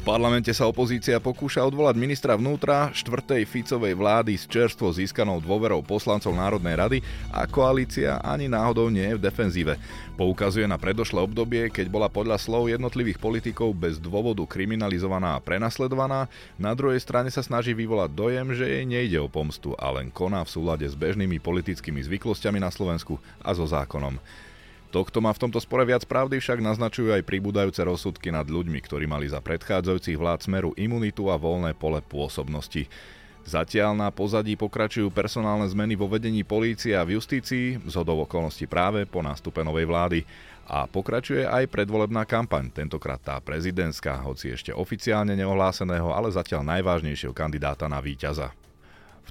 V parlamente sa opozícia pokúša odvolať ministra vnútra štvrtej Ficovej vlády s čerstvo získanou dôverou poslancov Národnej rady a koalícia ani náhodou nie je v defenzíve. Poukazuje na predošlé obdobie, keď bola podľa slov jednotlivých politikov bez dôvodu kriminalizovaná a prenasledovaná, na druhej strane sa snaží vyvolať dojem, že jej nejde o pomstu a len koná v súlade s bežnými politickými zvyklosťami na Slovensku a so zákonom. To, kto má v tomto spore viac pravdy, však naznačujú aj pribúdajúce rozsudky nad ľuďmi, ktorí mali za predchádzajúcich vlád smeru imunitu a voľné pole pôsobnosti. Zatiaľ na pozadí pokračujú personálne zmeny vo vedení polície a v justícii, zhodov okolností práve po nástupe novej vlády. A pokračuje aj predvolebná kampaň, tentokrát tá prezidentská, hoci ešte oficiálne neohláseného, ale zatiaľ najvážnejšieho kandidáta na víťaza.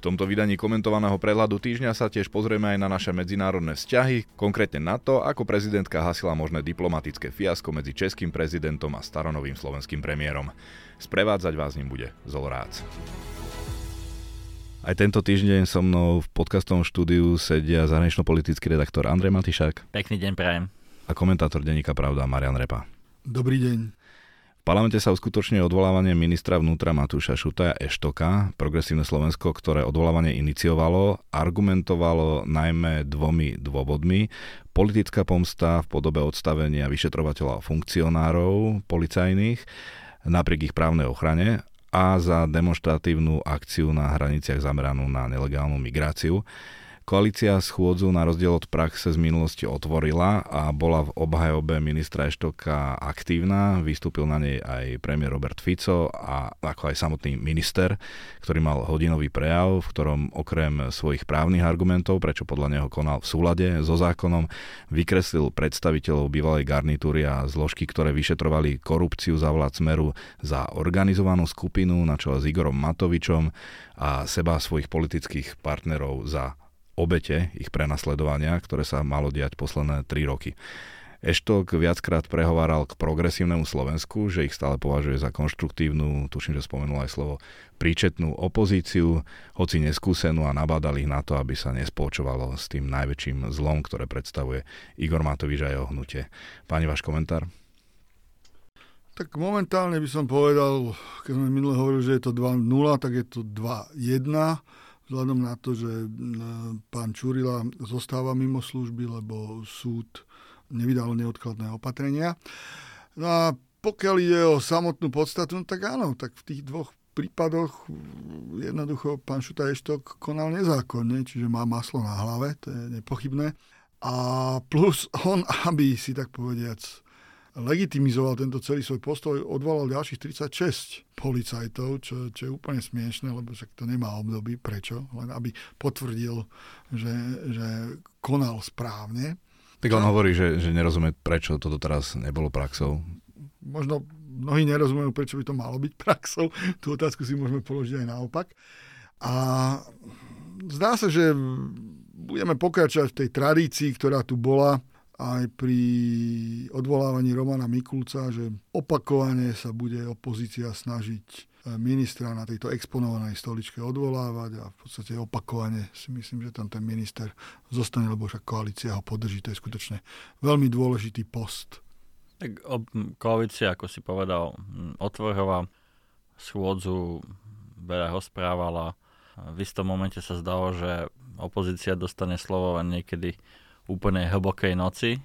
V tomto vydaní komentovaného prehľadu týždňa sa tiež pozrieme aj na naše medzinárodné vzťahy, konkrétne na to, ako prezidentka hasila možné diplomatické fiasko medzi českým prezidentom a staronovým slovenským premiérom. Sprevádzať vás ním bude Zolrác. Aj tento týždeň so mnou v podcastovom štúdiu sedia zahranično-politický redaktor Andrej Matišák. Pekný deň prajem. A komentátor denníka Pravda Marian Repa. Dobrý deň. V parlamente sa uskutočňuje odvolávanie ministra vnútra Matúša Šutaja Eštoka. Progresívne Slovensko, ktoré odvolávanie iniciovalo, argumentovalo najmä dvomi dôvodmi. Politická pomsta v podobe odstavenia vyšetrovateľov a funkcionárov policajných napriek ich právnej ochrane a za demonstratívnu akciu na hraniciach zameranú na nelegálnu migráciu. Koalícia schôdzu na rozdiel od praxe z minulosti otvorila a bola v obhajobe ministra Eštoka aktívna. Vystúpil na nej aj premiér Robert Fico a ako aj samotný minister, ktorý mal hodinový prejav, v ktorom okrem svojich právnych argumentov, prečo podľa neho konal v súlade so zákonom, vykreslil predstaviteľov bývalej garnitúry a zložky, ktoré vyšetrovali korupciu za vlád Smeru za organizovanú skupinu na čele s Igorom Matovičom a seba svojich politických partnerov za obete ich prenasledovania, ktoré sa malo diať posledné 3 roky. Eštok viackrát prehováral k progresívnemu Slovensku, že ich stále považuje za konštruktívnu, tuším, že spomenul aj slovo, príčetnú opozíciu, hoci neskúsenú a nabádal ich na to, aby sa nespoločovalo s tým najväčším zlom, ktoré predstavuje Igor Matovič a jeho hnutie. Páni, váš komentár? Tak momentálne by som povedal, keď sme minule hovorili, že je to 2-0, tak je to 2-1 vzhľadom na to, že pán Čurila zostáva mimo služby, lebo súd nevydal neodkladné opatrenia. No a pokiaľ ide o samotnú podstatu, no tak áno, tak v tých dvoch prípadoch jednoducho pán Šuta Eštok konal nezákonne, čiže má maslo na hlave, to je nepochybné. A plus on, aby si tak povediac legitimizoval tento celý svoj postoj, odvolal ďalších 36 policajtov, čo, čo je úplne smiešne, lebo však to nemá období. Prečo? Len aby potvrdil, že, že konal správne. Tak on hovorí, že, že nerozumie, prečo toto teraz nebolo praxou. Možno mnohí nerozumejú, prečo by to malo byť praxou. Tú otázku si môžeme položiť aj naopak. A zdá sa, že budeme pokračovať v tej tradícii, ktorá tu bola aj pri odvolávaní Romana Mikulca, že opakovane sa bude opozícia snažiť e, ministra na tejto exponovanej stoličke odvolávať a v podstate opakovane si myslím, že tam ten minister zostane, lebo však koalícia ho podrží. To je skutočne veľmi dôležitý post. Tak koalícia, ako si povedal, otvorila schôdzu, veľa ho správala. V istom momente sa zdalo, že opozícia dostane slovo len niekedy úplnej hlbokej noci,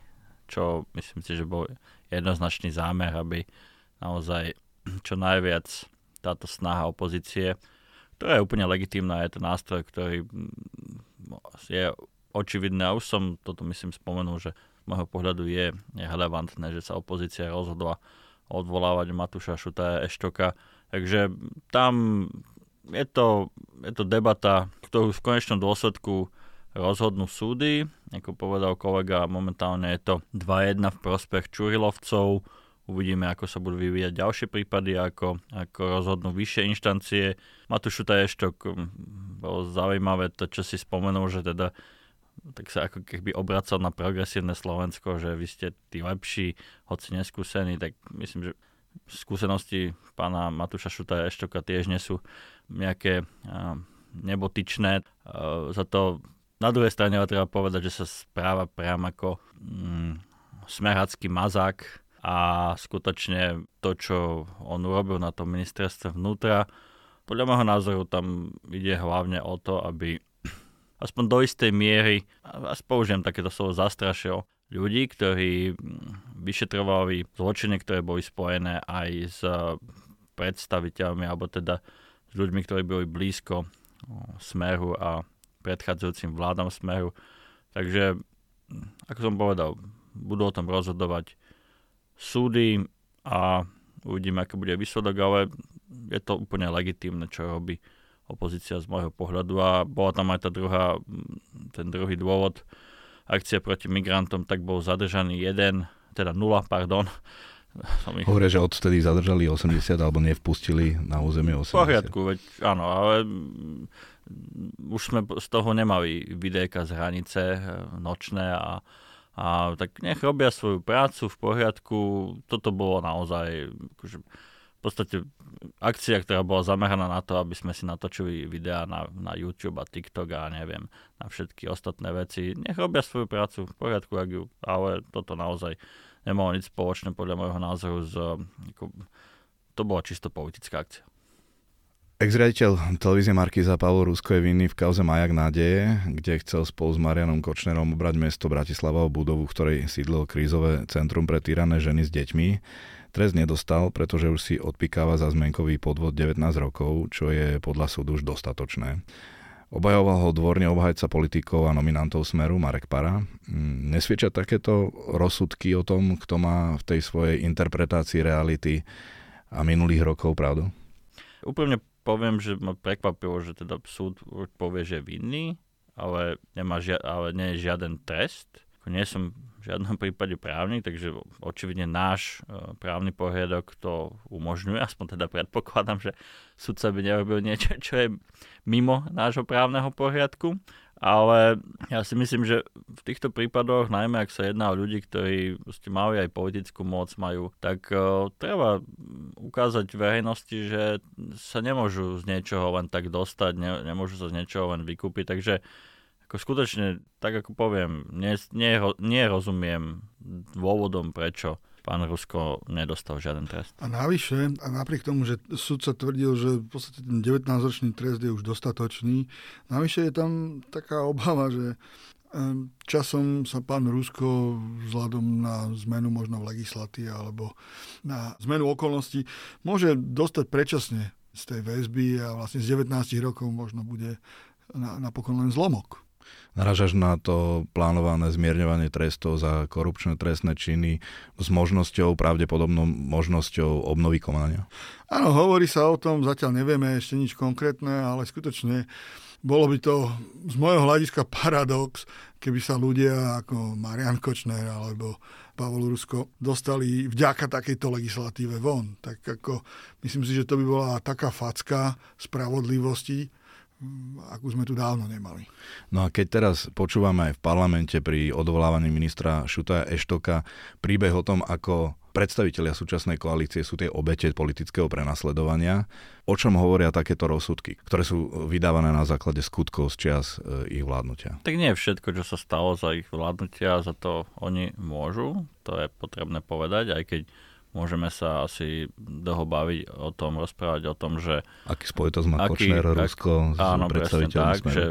čo myslím si, že bol jednoznačný zámer, aby naozaj čo najviac táto snaha opozície, ktorá je úplne legitímna, je to nástroj, ktorý mm, je očividný a už som toto myslím spomenul, že z môjho pohľadu je, je relevantné, že sa opozícia rozhodla odvolávať Matúša Šuta Eštoka. Takže tam je to, je to debata, ktorú v konečnom dôsledku rozhodnú súdy. Ako povedal kolega, momentálne je to 2-1 v prospech Čurilovcov. Uvidíme, ako sa budú vyvíjať ďalšie prípady, ako, ako rozhodnú vyššie inštancie. Matúšu Taještok bolo zaujímavé to, čo si spomenul, že teda tak sa ako keby obracal na progresívne Slovensko, že vy ste tí lepší, hoci neskúsení, tak myslím, že skúsenosti pána Matúša Šuta Eštoka tiež nie sú nejaké nebotičné. Uh, za to na druhej strane ale treba povedať, že sa správa priam ako mm, smerhacký mazák a skutočne to, čo on urobil na tom ministerstve vnútra, podľa môjho názoru tam ide hlavne o to, aby aspoň do istej miery, a použijem takéto slovo, zastrašil ľudí, ktorí vyšetrovali zločiny, ktoré boli spojené aj s predstaviteľmi, alebo teda s ľuďmi, ktorí boli blízko Smeru a predchádzajúcim vládam Smeru. Takže, ako som povedal, budú o tom rozhodovať súdy a uvidíme, aký bude výsledok, ale je to úplne legitímne, čo robí opozícia z môjho pohľadu a bola tam aj tá druhá, ten druhý dôvod, akcia proti migrantom, tak bol zadržaný jeden, teda nula, pardon. Hovoria, že odtedy zadržali 80 alebo nevpustili na územie 80. V poriadku, veď áno, ale už sme z toho nemali videjka z hranice eh, nočné a a tak nech robia svoju prácu v poriadku. Toto bolo naozaj akože, v podstate akcia, ktorá bola zameraná na to, aby sme si natočili videá na, na YouTube a TikTok a neviem, na všetky ostatné veci. Nech robia svoju prácu v poriadku, ju, ale toto naozaj nemalo nič spoločné podľa môjho názoru s, ako, to bola čisto politická akcia. Ex-riaditeľ televízie Markiza Pavol Rusko je vinný v kauze Majak nádeje, kde chcel spolu s Marianom Kočnerom obrať mesto Bratislava o budovu, v ktorej sídlo krízové centrum pre týrané ženy s deťmi. Trest nedostal, pretože už si odpikáva za zmenkový podvod 19 rokov, čo je podľa súdu už dostatočné. Obajoval ho dvorne obhajca politikov a nominantov Smeru Marek Para. Mm, nesvieča takéto rozsudky o tom, kto má v tej svojej interpretácii reality a minulých rokov pravdu? Úplne poviem, že ma prekvapilo, že teda súd povie, že je vinný, ale, nemá žia- ale nie je žiaden trest. Nie som žiadnom prípade právnik, takže očividne náš e, právny poriadok to umožňuje, aspoň teda predpokladám, že sudca by nerobil niečo, čo je mimo nášho právneho poriadku. Ale ja si myslím, že v týchto prípadoch, najmä ak sa jedná o ľudí, ktorí mali aj politickú moc, majú, tak uh, treba ukázať verejnosti, že sa nemôžu z niečoho len tak dostať, ne, nemôžu sa z niečoho len vykúpiť. Takže ako skutočne, tak ako poviem, nie, nie, nie rozumiem dôvodom, prečo pán Rusko nedostal žiaden trest. A navyše, a napriek tomu, že sudca tvrdil, že v podstate ten 19-ročný trest je už dostatočný, navyše je tam taká obava, že časom sa pán Rusko vzhľadom na zmenu možno v legislatíve alebo na zmenu okolností môže dostať predčasne z tej väzby a vlastne z 19 rokov možno bude napokon len zlomok. Naražaš na to plánované zmierňovanie trestov za korupčné trestné činy s možnosťou, pravdepodobnou možnosťou obnovy konania? Áno, hovorí sa o tom, zatiaľ nevieme ešte nič konkrétne, ale skutočne bolo by to z môjho hľadiska paradox, keby sa ľudia ako Marian Kočner alebo Pavol Rusko dostali vďaka takejto legislatíve von. Tak ako, myslím si, že to by bola taká facka spravodlivosti, akú sme tu dávno nemali. No a keď teraz počúvame aj v parlamente pri odvolávaní ministra Šutaja Eštoka príbeh o tom, ako predstavitelia súčasnej koalície sú tie obete politického prenasledovania. O čom hovoria takéto rozsudky, ktoré sú vydávané na základe skutkov z čias e, ich vládnutia? Tak nie je všetko, čo sa stalo za ich vládnutia, za to oni môžu. To je potrebné povedať, aj keď môžeme sa asi dlho baviť o tom, rozprávať o tom, že... Aký spojitosť má Kočner, Rusko s áno, predstaviteľom tak, že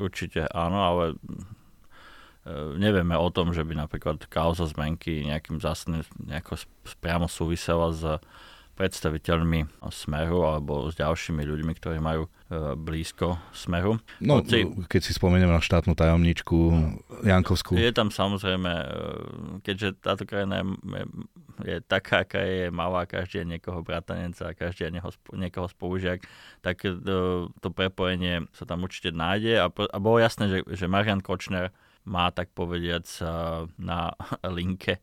určite áno, ale e, nevieme o tom, že by napríklad kauza zmenky nejakým zásadným nejako priamo súvisela s predstaviteľmi Smeru alebo s ďalšími ľuďmi, ktorí majú e, blízko Smeru. No, Hoci, keď si spomeniem na štátnu tajomničku Jankovskú. Je tam samozrejme, e, keďže táto krajina je, je taká, aká je malá, každý je niekoho bratanec a každý je niekoho spolužiak, tak to, e, to prepojenie sa tam určite nájde a, a bolo jasné, že, že Marian Kočner má tak povediac na linke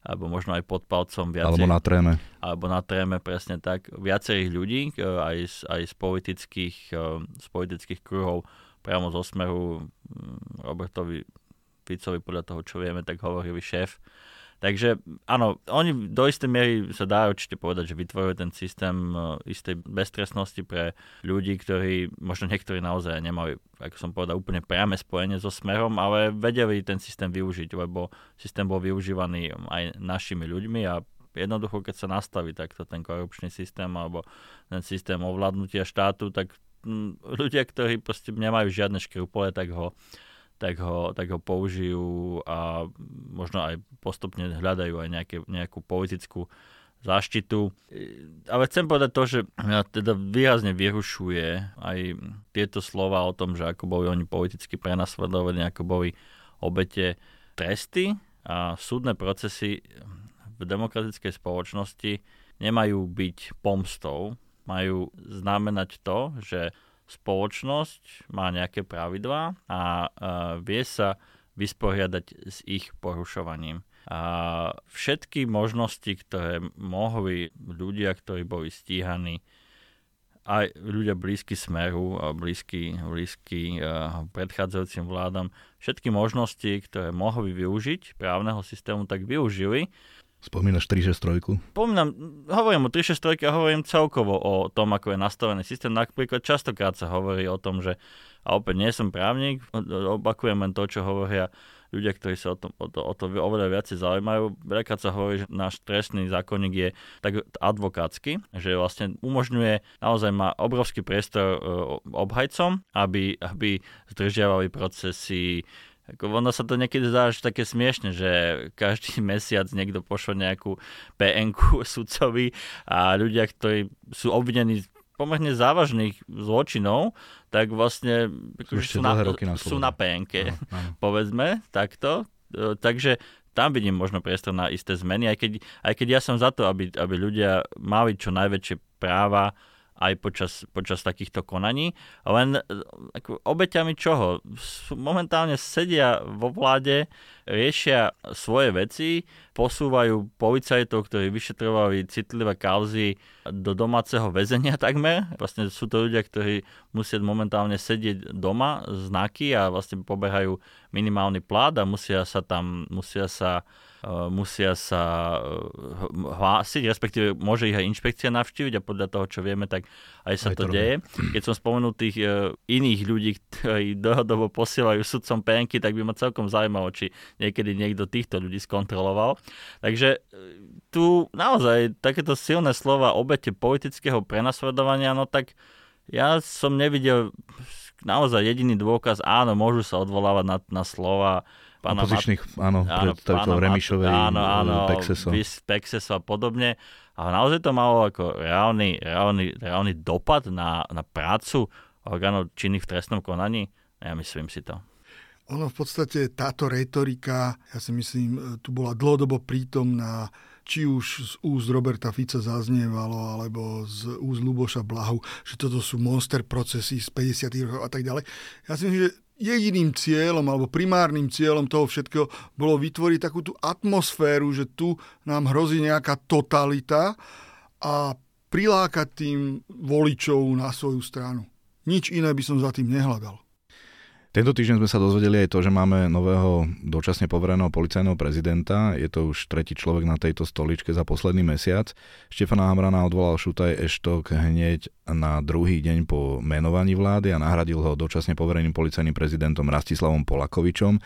alebo možno aj pod palcom viacerých, alebo na tréme. Alebo na tréme, presne tak. Viacerých ľudí, e, aj z, aj z, politických, e, z politických kruhov, priamo zo smeru Robertovi Ficovi, podľa toho, čo vieme, tak hovorili šéf Takže áno, oni do istej miery sa dá určite povedať, že vytvorujú ten systém uh, istej beztrestnosti pre ľudí, ktorí možno niektorí naozaj nemali, ako som povedal, úplne priame spojenie so smerom, ale vedeli ten systém využiť, lebo systém bol využívaný aj našimi ľuďmi a jednoducho, keď sa nastaví takto ten korupčný systém alebo ten systém ovládnutia štátu, tak ľudia, ktorí proste nemajú žiadne škrupole, tak ho, tak ho, tak ho použijú a možno aj postupne hľadajú aj nejaké, nejakú politickú záštitu. Ale chcem povedať to, že mňa teda výrazne vyrušuje aj tieto slova o tom, že ako boli oni politicky prenasledovaní, ako boli obete tresty a súdne procesy v demokratickej spoločnosti nemajú byť pomstou, majú znamenať to, že spoločnosť má nejaké pravidlá a vie sa vysporiadať s ich porušovaním. A všetky možnosti, ktoré mohli ľudia, ktorí boli stíhaní, aj ľudia blízky Smeru a blízky, blízky uh, predchádzajúcim vládam, všetky možnosti, ktoré mohli využiť právneho systému, tak využili. Spomínaš 363? Spomínam, hovorím o 363 a hovorím celkovo o tom, ako je nastavený systém. Napríklad častokrát sa hovorí o tom, že, a opäť nie som právnik, opakujem len to, čo hovoria ľudia, ktorí sa o to, o to, o to oveľa viacej zaujímajú. Veľakrát sa hovorí, že náš trestný zákonník je tak advokátsky, že vlastne umožňuje, naozaj má obrovský priestor uh, obhajcom, aby, aby zdržiavali procesy, ako ono sa to niekedy zdá až také smiešne, že každý mesiac niekto pošle nejakú pn sudcovi a ľudia, ktorí sú obvinení pomerne závažných zločinov, tak vlastne sú, sú, na, na sú na PNK, povedzme takto. E, takže tam vidím možno priestor na isté zmeny, aj keď, aj keď ja som za to, aby, aby ľudia mali čo najväčšie práva aj počas, počas takýchto konaní. Len e, ako, obeťami čoho? Momentálne sedia vo vláde, riešia svoje veci, posúvajú policajtov, ktorí vyšetrovali citlivé kauzy do domáceho väzenia takmer. Vlastne sú to ľudia, ktorí musia momentálne sedieť doma, znaky a vlastne pobehajú minimálny plát a musia sa tam, musia sa musia sa eh, hlásiť, respektíve môže ich aj inšpekcia navštíviť a podľa toho, čo vieme, tak aj sa aj to, to deje. Keď som spomenul tých uh, iných ľudí, ktorí dlhodobo posielajú sudcom penky, tak by ma celkom zaujímalo, či niekedy niekto týchto ľudí skontroloval. Takže tu naozaj takéto silné slova obete politického prenasledovania, no tak ja som nevidel naozaj jediný dôkaz, áno, môžu sa odvolávať na, na slova pána opozičných, áno, áno predstaviteľov Remišovej, áno, áno, Pexeso. Pexeso a podobne. A naozaj to malo ako reálny, reálny, reálny dopad na, na prácu orgánov činných v trestnom konaní? Ja myslím si to. Ono v podstate táto retorika, ja si myslím, tu bola dlhodobo prítomná či už z úst Roberta Fica zaznievalo, alebo z úst Luboša Blahu, že toto sú monster procesy z 50. rokov a tak ďalej. Ja si myslím, že jediným cieľom alebo primárnym cieľom toho všetkého bolo vytvoriť takú tú atmosféru, že tu nám hrozí nejaká totalita a prilákať tým voličov na svoju stranu. Nič iné by som za tým nehľadal. Tento týždeň sme sa dozvedeli aj to, že máme nového dočasne povereného policajného prezidenta. Je to už tretí človek na tejto stoličke za posledný mesiac. Štefana Hamrana odvolal Šutaj Eštok hneď na druhý deň po menovaní vlády a nahradil ho dočasne povereným policajným prezidentom Rastislavom Polakovičom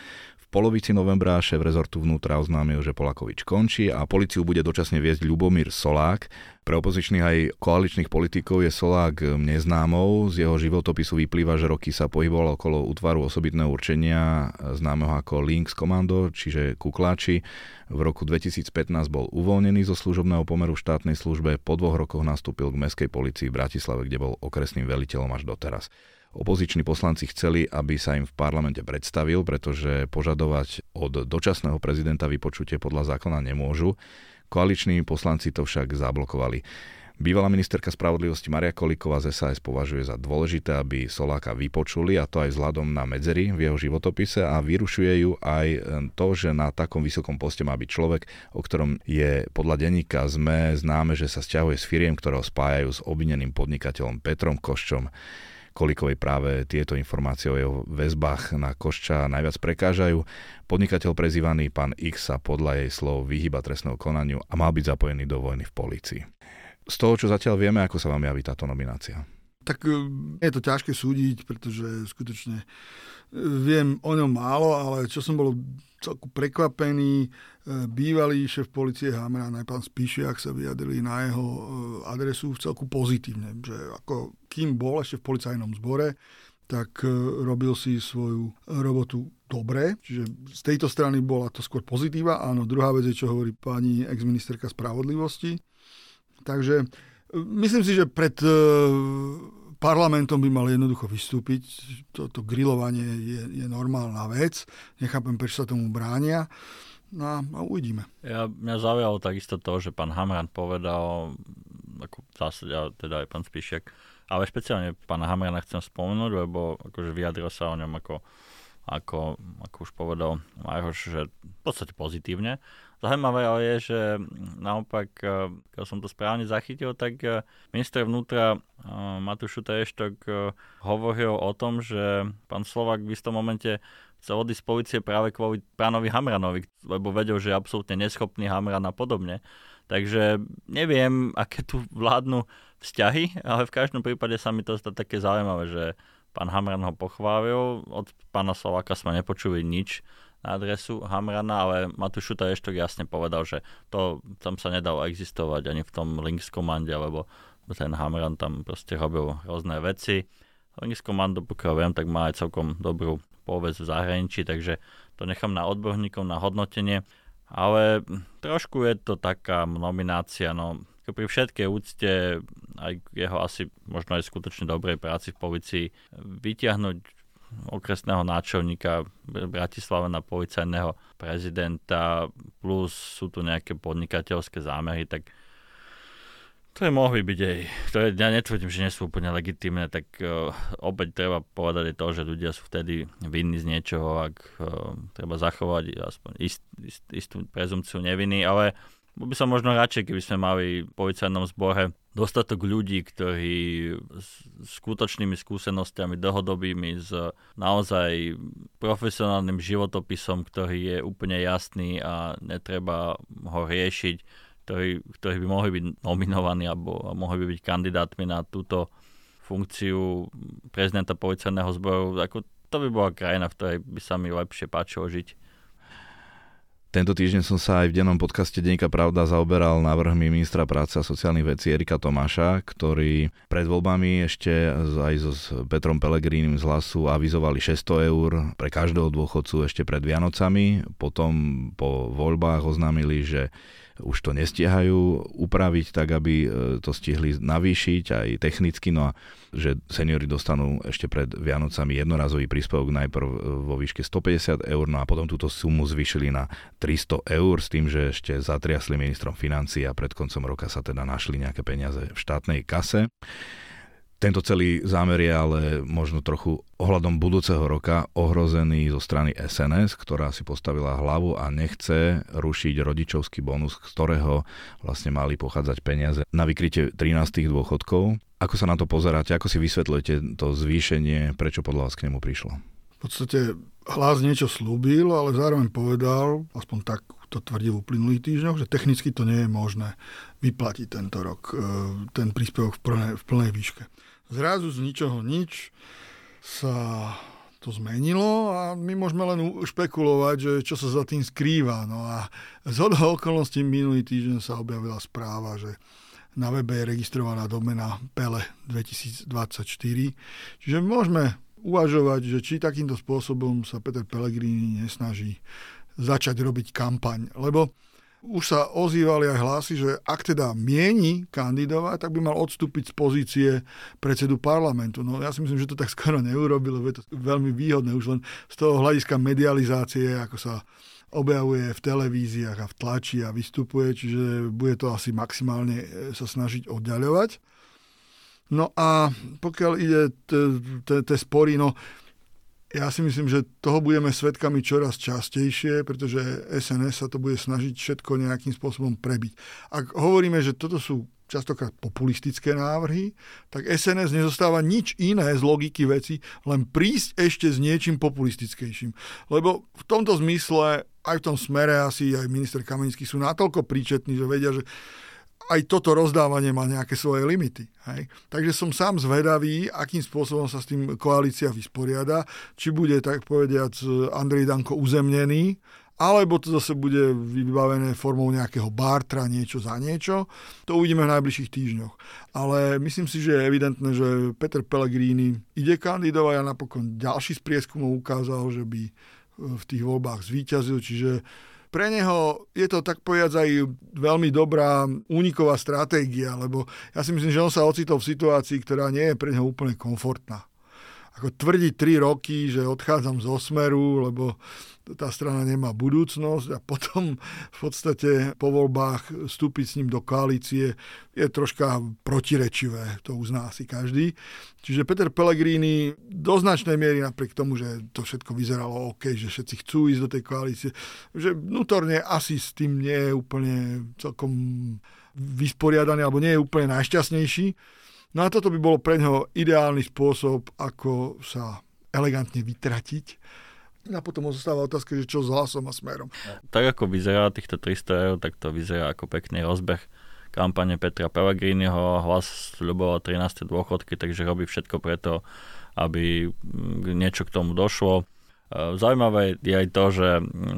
polovici novembra šéf rezortu vnútra oznámil, že Polakovič končí a policiu bude dočasne viesť Ľubomír Solák. Pre opozičných aj koaličných politikov je Solák neznámou. Z jeho životopisu vyplýva, že roky sa pohyboval okolo útvaru osobitného určenia známeho ako Links Commando, čiže Kukláči. V roku 2015 bol uvoľnený zo služobného pomeru v štátnej službe. Po dvoch rokoch nastúpil k meskej policii v Bratislave, kde bol okresným veliteľom až doteraz. Opoziční poslanci chceli, aby sa im v parlamente predstavil, pretože požadovať od dočasného prezidenta vypočutie podľa zákona nemôžu. Koaliční poslanci to však zablokovali. Bývalá ministerka spravodlivosti Maria Kolíková z SAS považuje za dôležité, aby Soláka vypočuli a to aj vzhľadom na medzery v jeho životopise a vyrušuje ju aj to, že na takom vysokom poste má byť človek, o ktorom je podľa denníka ZME známe, že sa stiahuje s firiem, ktoré ho spájajú s obvineným podnikateľom Petrom Koščom. Kolikovej práve tieto informácie o jeho väzbách na Košča najviac prekážajú. Podnikateľ prezývaný pán X sa podľa jej slov vyhyba trestného konaniu a mal byť zapojený do vojny v polícii. Z toho, čo zatiaľ vieme, ako sa vám javí táto nominácia? Tak e, je to ťažké súdiť, pretože skutočne e, viem o ňom málo, ale čo som bol celku prekvapený, e, bývalý šéf policie Hamran aj pán Spíšiak sa vyjadrili na jeho adresu v celku pozitívne, že ako kým bol ešte v policajnom zbore, tak robil si svoju robotu dobre, čiže z tejto strany bola to skôr pozitíva. Áno, druhá vec je, čo hovorí pani exministerka spravodlivosti. Takže Myslím si, že pred e, parlamentom by mal jednoducho vystúpiť. Toto grilovanie je, je normálna vec. Nechápem, prečo sa tomu bránia. No a uvidíme. Ja, mňa zaujalo takisto to, že pán Hamran povedal, ako zásade, teda aj pán Spíšek, ale špeciálne pána Hamrana chcem spomenúť, lebo akože vyjadril sa o ňom ako, ako, ako už povedal Majhoš, že v podstate pozitívne. Zaujímavé ale je, že naopak, eh, keď som to správne zachytil, tak eh, minister vnútra eh, Matúš Šutaještok hovoril o tom, že pán Slovak v istom momente chcel odísť z policie práve kvôli pánovi Hamranovi, lebo vedel, že je absolútne neschopný Hamran a podobne. Takže neviem, aké tu vládnu vzťahy, ale v každom prípade sa mi to zdá také zaujímavé, že pán Hamran ho pochválil, od pána Slováka sme nepočuli nič, na adresu Hamrana, ale Matúš Šuta ešte jasne povedal, že to tam sa nedalo existovať ani v tom Links komande, lebo ten Hamran tam proste robil rôzne veci. Links komando, pokiaľ viem, tak má aj celkom dobrú povesť v zahraničí, takže to nechám na odborníkov na hodnotenie. Ale trošku je to taká nominácia, no pri všetkej úcte aj jeho asi možno aj skutočne dobrej práci v policii vyťahnuť okresného náčelníka Bratislava na policajného prezidenta, plus sú tu nejaké podnikateľské zámery, tak ktoré mohli byť aj, ktoré ja netvrdím, že nie sú úplne legitimné, tak uh, opäť treba povedať aj to, že ľudia sú vtedy vinní z niečoho, ak uh, treba zachovať aspoň ist, ist, istú prezumciu neviny, ale by som možno radšej, keby sme mali v policajnom zbore dostatok ľudí, ktorí s skutočnými skúsenostiami dlhodobými, s naozaj profesionálnym životopisom, ktorý je úplne jasný a netreba ho riešiť, ktorí, ktorí by mohli byť nominovaní alebo mohli by byť kandidátmi na túto funkciu prezidenta policajného zboru. Ako to by bola krajina, v ktorej by sa mi lepšie páčilo žiť. Tento týždeň som sa aj v dennom podcaste Denníka Pravda zaoberal návrhmi ministra práce a sociálnych vecí Erika Tomáša, ktorý pred voľbami ešte aj so Petrom Pelegrínim z hlasu avizovali 600 eur pre každého dôchodcu ešte pred Vianocami. Potom po voľbách oznámili, že už to nestiehajú upraviť tak, aby e, to stihli navýšiť aj technicky, no a že seniory dostanú ešte pred Vianocami jednorazový príspevok najprv e, vo výške 150 eur, no a potom túto sumu zvýšili na 300 eur s tým, že ešte zatriasli ministrom financí a pred koncom roka sa teda našli nejaké peniaze v štátnej kase. Tento celý zámer je ale možno trochu ohľadom budúceho roka ohrozený zo strany SNS, ktorá si postavila hlavu a nechce rušiť rodičovský bonus, z ktorého vlastne mali pochádzať peniaze na vykrytie 13 dôchodkov. Ako sa na to pozeráte, ako si vysvetľujete to zvýšenie, prečo podľa vás k nemu prišlo? V podstate hlas niečo slúbil, ale zároveň povedal, aspoň tak to tvrdil v uplynulých týždňoch, že technicky to nie je možné vyplatiť tento rok, e, ten príspevok v plnej, v plnej výške. Zrazu z ničoho nič sa to zmenilo a my môžeme len špekulovať, že čo sa za tým skrýva. No a z okolností minulý týždeň sa objavila správa, že na webe je registrovaná domena Pele 2024. Čiže môžeme uvažovať, že či takýmto spôsobom sa Peter Pellegrini nesnaží začať robiť kampaň. Lebo už sa ozývali aj hlasy, že ak teda mieni kandidovať, tak by mal odstúpiť z pozície predsedu parlamentu. No ja si myslím, že to tak skoro neurobil, lebo je to veľmi výhodné už len z toho hľadiska medializácie, ako sa objavuje v televíziách a v tlači a vystupuje, čiže bude to asi maximálne e, sa snažiť oddaľovať. No a pokiaľ ide tie spory, no ja si myslím, že toho budeme svetkami čoraz častejšie, pretože SNS sa to bude snažiť všetko nejakým spôsobom prebiť. Ak hovoríme, že toto sú častokrát populistické návrhy, tak SNS nezostáva nič iné z logiky veci, len prísť ešte s niečím populistickejším. Lebo v tomto zmysle aj v tom smere asi aj minister Kamenický sú natoľko príčetní, že vedia, že aj toto rozdávanie má nejaké svoje limity. Hej? Takže som sám zvedavý, akým spôsobom sa s tým koalícia vysporiada, či bude, tak povediac, Andrej Danko uzemnený, alebo to zase bude vybavené formou nejakého bartra, niečo za niečo. To uvidíme v najbližších týždňoch. Ale myslím si, že je evidentné, že Peter Pellegrini ide kandidovať a napokon ďalší z prieskumov ukázal, že by v tých voľbách zvíťazil, čiže pre neho je to tak povedať aj veľmi dobrá úniková stratégia, lebo ja si myslím, že on sa ocitol v situácii, ktorá nie je pre neho úplne komfortná. Ako tvrdiť tri roky, že odchádzam z Osmeru, lebo tá strana nemá budúcnosť a potom v podstate po voľbách vstúpiť s ním do koalície je troška protirečivé, to uzná asi každý. Čiže Peter Pellegrini do značnej miery napriek tomu, že to všetko vyzeralo OK, že všetci chcú ísť do tej koalície, že vnútorne asi s tým nie je úplne celkom vysporiadaný alebo nie je úplne najšťastnejší. No a toto by bolo pre neho ideálny spôsob, ako sa elegantne vytratiť a potom zostáva otázka, že čo s hlasom a smerom. Tak ako vyzerá týchto 300 eur, tak to vyzerá ako pekný rozbeh kampane Petra Pellegriniho. Hlas ľuboval 13. dôchodky, takže robí všetko preto, aby niečo k tomu došlo. E, zaujímavé je aj to, že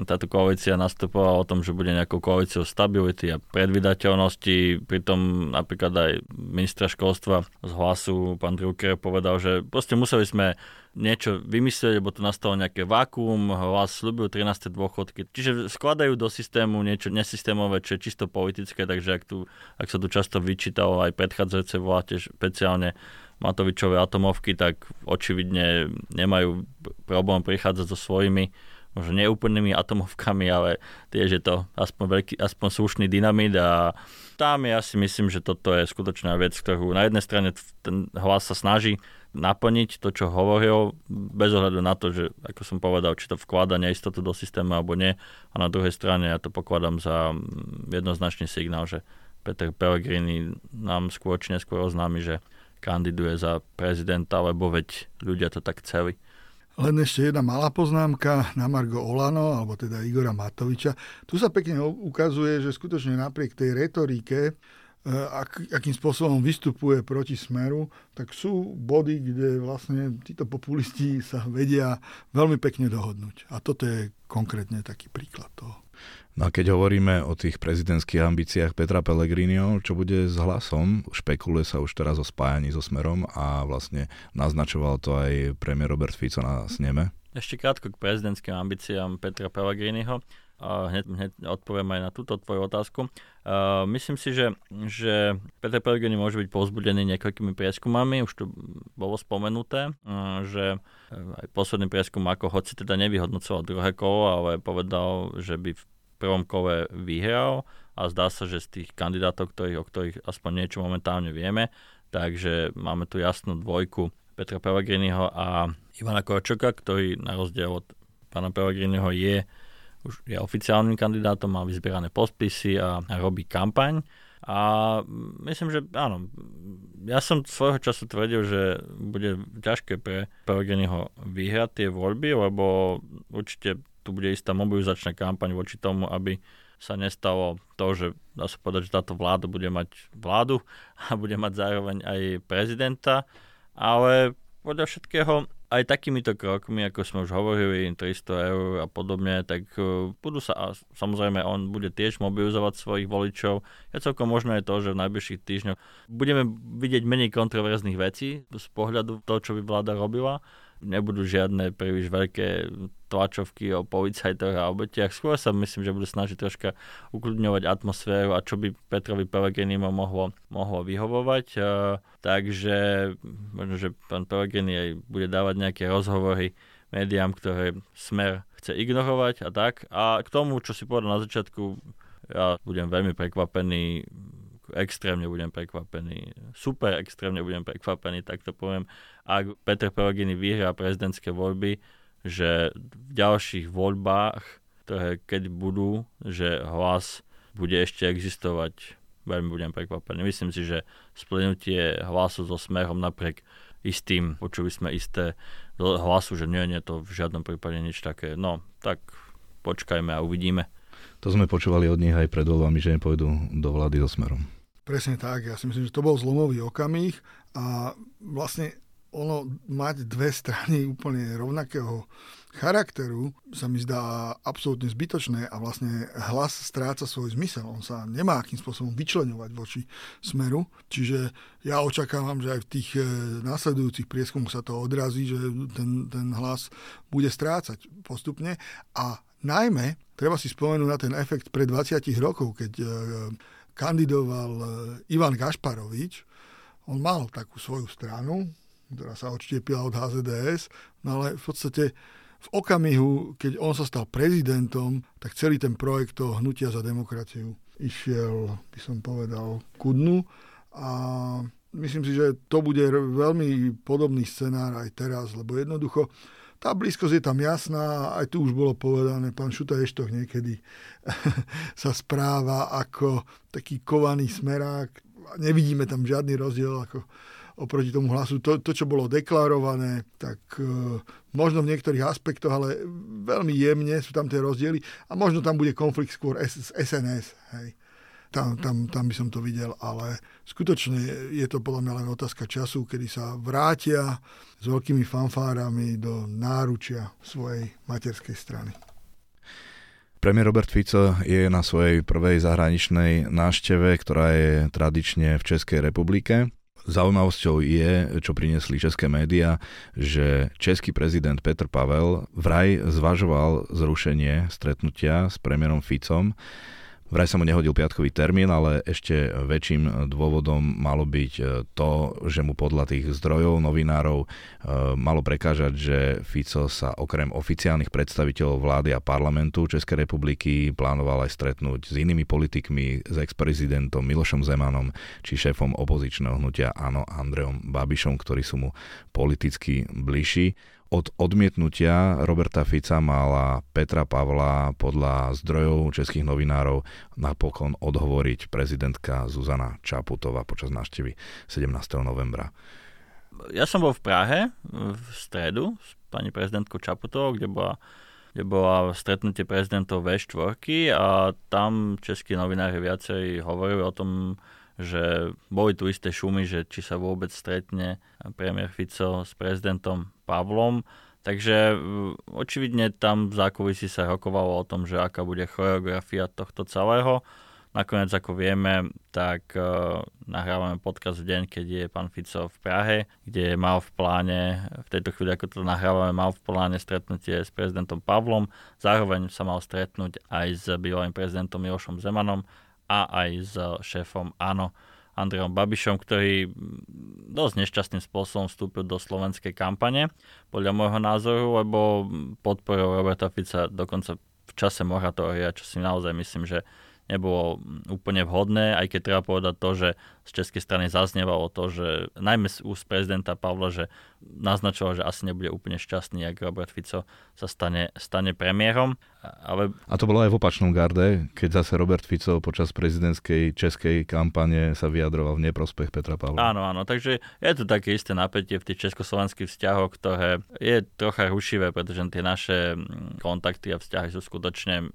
táto koalícia nastupovala o tom, že bude nejakou koalíciou stability a predvydateľnosti. Pritom napríklad aj ministra školstva z hlasu, pán Drucker, povedal, že proste museli sme niečo vymyslieť, lebo tu nastalo nejaké vákuum, hlas slúbil 13. dôchodky. Čiže skladajú do systému niečo nesystémové, čo je čisto politické, takže ak, tu, ak sa tu často vyčítalo aj predchádzajúce vláte, špeciálne Matovičové atomovky, tak očividne nemajú problém prichádzať so svojimi možno neúplnými atomovkami, ale tiež je to aspoň, veľký, aspoň slušný dynamit a tam ja si myslím, že toto je skutočná vec, ktorú na jednej strane ten hlas sa snaží naplniť to, čo hovoril, bez ohľadu na to, že ako som povedal, či to vklada neistotu do systému alebo nie. A na druhej strane ja to pokladám za mm, jednoznačný signál, že Peter Pellegrini nám skôr či neskôr oznámi, že kandiduje za prezidenta, lebo veď ľudia to tak chceli. Len ešte jedna malá poznámka na Margo Olano, alebo teda Igora Matoviča. Tu sa pekne ukazuje, že skutočne napriek tej retorike E, ak, akým spôsobom vystupuje proti smeru, tak sú body, kde vlastne títo populisti sa vedia veľmi pekne dohodnúť. A toto je konkrétne taký príklad toho. No a keď hovoríme o tých prezidentských ambíciách Petra Pellegriniho, čo bude s hlasom? Špekuluje sa už teraz o spájaní so Smerom a vlastne naznačoval to aj premiér Robert Fico na sneme. Ešte krátko k prezidentským ambíciám Petra Pellegriniho hneď, hneď odpoviem aj na túto tvoju otázku. Uh, myslím si, že, že Peter Pellegrini môže byť povzbudený niekoľkými prieskumami, už tu bolo spomenuté, uh, že aj posledný prieskum, ako hoci teda nevyhodnocoval druhé kolo, ale povedal, že by v prvom kole vyhral a zdá sa, že z tých kandidátov, ktorých, o ktorých aspoň niečo momentálne vieme, takže máme tu jasnú dvojku Petra Pellegriniho a Ivana Korčoka, ktorý na rozdiel od pána Pellegriniho je už je oficiálnym kandidátom, má vyzbierané podpisy a, a robí kampaň. A myslím, že áno, ja som svojho času tvrdil, že bude ťažké pre Pellegriniho vyhrať tie voľby, lebo určite tu bude istá mobilizačná kampaň voči tomu, aby sa nestalo to, že dá sa povedať, že táto vláda bude mať vládu a bude mať zároveň aj prezidenta, ale podľa všetkého aj takýmito krokmi, ako sme už hovorili, 300 eur a podobne, tak e, budú sa, a samozrejme on bude tiež mobilizovať svojich voličov. Je celkom možné to, že v najbližších týždňoch budeme vidieť menej kontroverzných vecí z pohľadu toho, čo by vláda robila nebudú žiadne príliš veľké tlačovky o policajtoch a obetiach. Skôr sa myslím, že budú snažiť troška ukludňovať atmosféru a čo by Petrovi Pellegrinimu mohlo, mohlo vyhovovať. Uh, takže možno, že pán Pellegrini aj bude dávať nejaké rozhovory médiám, ktoré smer chce ignorovať a tak. A k tomu, čo si povedal na začiatku, ja budem veľmi prekvapený, extrémne budem prekvapený, super extrémne budem prekvapený, tak to poviem, ak Peter Pellegrini vyhrá prezidentské voľby, že v ďalších voľbách, ktoré keď budú, že hlas bude ešte existovať, veľmi budem prekvapený. Myslím si, že splynutie hlasu so smerom napriek istým, počuli sme isté hlasu, že nie, nie, to v žiadnom prípade nič také. No, tak počkajme a uvidíme. To sme počúvali od nich aj pred voľbami, že nepôjdu do vlády so smerom. Presne tak, ja si myslím, že to bol zlomový okamih a vlastne ono mať dve strany úplne rovnakého charakteru sa mi zdá absolútne zbytočné a vlastne hlas stráca svoj zmysel. On sa nemá akým spôsobom vyčlenovať voči smeru. Čiže ja očakávam, že aj v tých e, následujúcich prieskumoch sa to odrazí, že ten, ten hlas bude strácať postupne. A najmä treba si spomenúť na ten efekt pred 20 rokov, keď e, kandidoval e, Ivan Gašparovič. On mal takú svoju stranu, ktorá sa odštiepila od HZDS, no ale v podstate v okamihu, keď on sa stal prezidentom, tak celý ten projekt toho hnutia za demokraciu išiel, by som povedal, ku dnu. A myslím si, že to bude veľmi podobný scenár aj teraz, lebo jednoducho tá blízkosť je tam jasná, aj tu už bolo povedané, pán Šuta Eštoch niekedy sa správa ako taký kovaný smerák. Nevidíme tam žiadny rozdiel ako oproti tomu hlasu. To, to čo bolo deklarované, tak e, možno v niektorých aspektoch, ale veľmi jemne sú tam tie rozdiely a možno tam bude konflikt skôr s SNS. Hej. Tam, tam, tam by som to videl, ale skutočne je to podľa mňa len otázka času, kedy sa vrátia s veľkými fanfárami do náručia svojej materskej strany. Premiér Robert Fico je na svojej prvej zahraničnej návšteve, ktorá je tradične v Českej republike. Zaujímavosťou je, čo priniesli české médiá, že český prezident Petr Pavel vraj zvažoval zrušenie stretnutia s premiérom Ficom Vraj sa mu nehodil piatkový termín, ale ešte väčším dôvodom malo byť e, to, že mu podľa tých zdrojov novinárov e, malo prekážať, že Fico sa okrem oficiálnych predstaviteľov vlády a parlamentu Českej republiky plánoval aj stretnúť s inými politikmi, s ex-prezidentom Milošom Zemanom či šéfom opozičného hnutia Áno Andreom Babišom, ktorí sú mu politicky bližší. Od odmietnutia Roberta Fica mala Petra Pavla podľa zdrojov českých novinárov napokon odhovoriť prezidentka Zuzana Čaputová počas návštevy 17. novembra. Ja som bol v Prahe v stredu s pani prezidentkou Čaputovou, kde bola kde bola stretnutie prezidentov V4 a tam českí novinári viacej hovorili o tom, že boli tu isté šumy, že či sa vôbec stretne premiér Fico s prezidentom Pavlom. Takže očividne tam v zákulisí sa rokovalo o tom, že aká bude choreografia tohto celého. Nakoniec, ako vieme, tak uh, nahrávame podcast v deň, keď je pán Fico v Prahe, kde mal v pláne, v tejto chvíli, ako to nahrávame, mal v pláne stretnutie s prezidentom Pavlom. Zároveň sa mal stretnúť aj s bývalým prezidentom Milošom Zemanom a aj s šéfom ANO Andrejom Babišom, ktorý dosť nešťastným spôsobom vstúpil do slovenskej kampane, podľa môjho názoru, lebo podporil Roberta Fica dokonca v čase moratória, čo si naozaj myslím, že nebolo úplne vhodné, aj keď treba povedať to, že z českej strany zaznievalo to, že najmä z úst prezidenta Pavla, že naznačoval, že asi nebude úplne šťastný, ak Robert Fico sa stane, stane premiérom. Ale... A to bolo aj v opačnom garde, keď zase Robert Fico počas prezidentskej českej kampane sa vyjadroval v neprospech Petra Pavla. Áno, áno, takže je to také isté napätie v tých československých vzťahoch, ktoré je trocha rušivé, pretože tie naše kontakty a vzťahy sú skutočne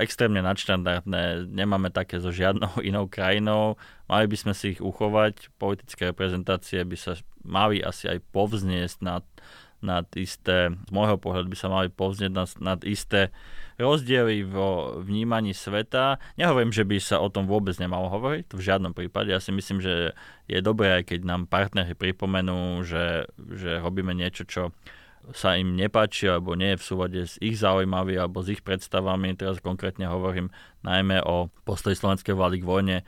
extrémne nadštandardné, nemáme také so žiadnou inou krajinou, mali by sme si ich uchovať, politické reprezentácie by sa mali asi aj povzniesť nad, nad isté, z môjho pohľadu by sa mali povznieť nad, nad isté rozdiely vo vnímaní sveta. Nehovorím, že by sa o tom vôbec nemalo hovoriť, v žiadnom prípade. Ja si myslím, že je dobré, aj keď nám partnery pripomenú, že, že robíme niečo, čo sa im nepáči alebo nie je v súvade s ich záujmami alebo s ich predstavami. Teraz konkrétne hovorím najmä o postoji slovenskej vlády k vojne, e,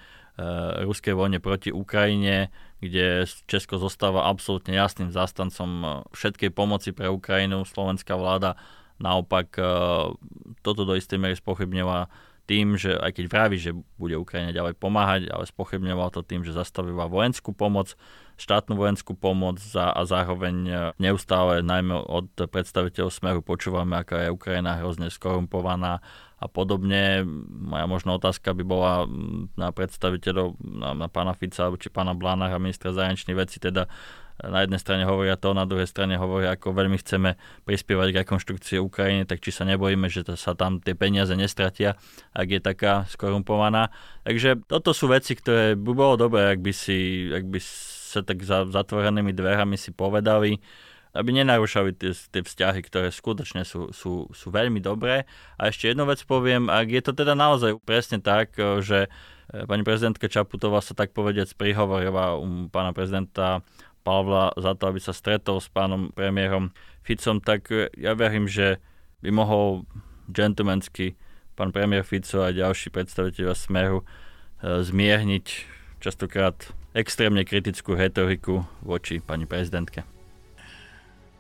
ruskej vojne proti Ukrajine, kde Česko zostáva absolútne jasným zastancom e, všetkej pomoci pre Ukrajinu. Slovenská vláda naopak e, toto do istej miery spochybňovala tým, že aj keď vraví, že bude Ukrajine ďalej pomáhať, ale spochybňoval to tým, že zastavila vojenskú pomoc, štátnu vojenskú pomoc za, a zároveň e, neustále najmä od predstaviteľov Smeru počúvame, aká je Ukrajina hrozne skorumpovaná a podobne. Moja možná otázka by bola na predstaviteľov, na, na pána Fica či pána Blána a ministra zahraničných vecí, teda na jednej strane hovoria to, na druhej strane hovoria, ako veľmi chceme prispievať k rekonštrukcii Ukrajiny, tak či sa nebojíme, že sa tam tie peniaze nestratia, ak je taká skorumpovaná. Takže toto sú veci, ktoré by bolo dobré, ak by, si, ak by sa tak za zatvorenými dverami si povedali, aby nenarúšali tie, tie vzťahy, ktoré skutočne sú, sú, sú veľmi dobré. A ešte jednu vec poviem, ak je to teda naozaj presne tak, že pani prezidentka Čaputová sa tak povediac prihovorila u pána prezidenta Pavla za to, aby sa stretol s pánom premiérom Ficom, tak e, ja verím, že by mohol gentlemansky pán premiér Fico a ďalší predstaviteľa Smeru zmierniť častokrát extrémne kritickú retoriku voči pani prezidentke.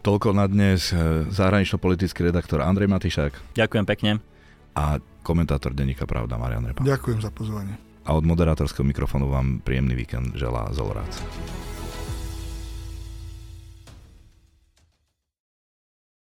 Toľko na dnes e, zahranično-politický redaktor Andrej Matišák. Ďakujem pekne. A komentátor Denníka Pravda Marian Repa. Ďakujem za pozvanie. A od moderátorského mikrofónu vám príjemný víkend želá Zolorác.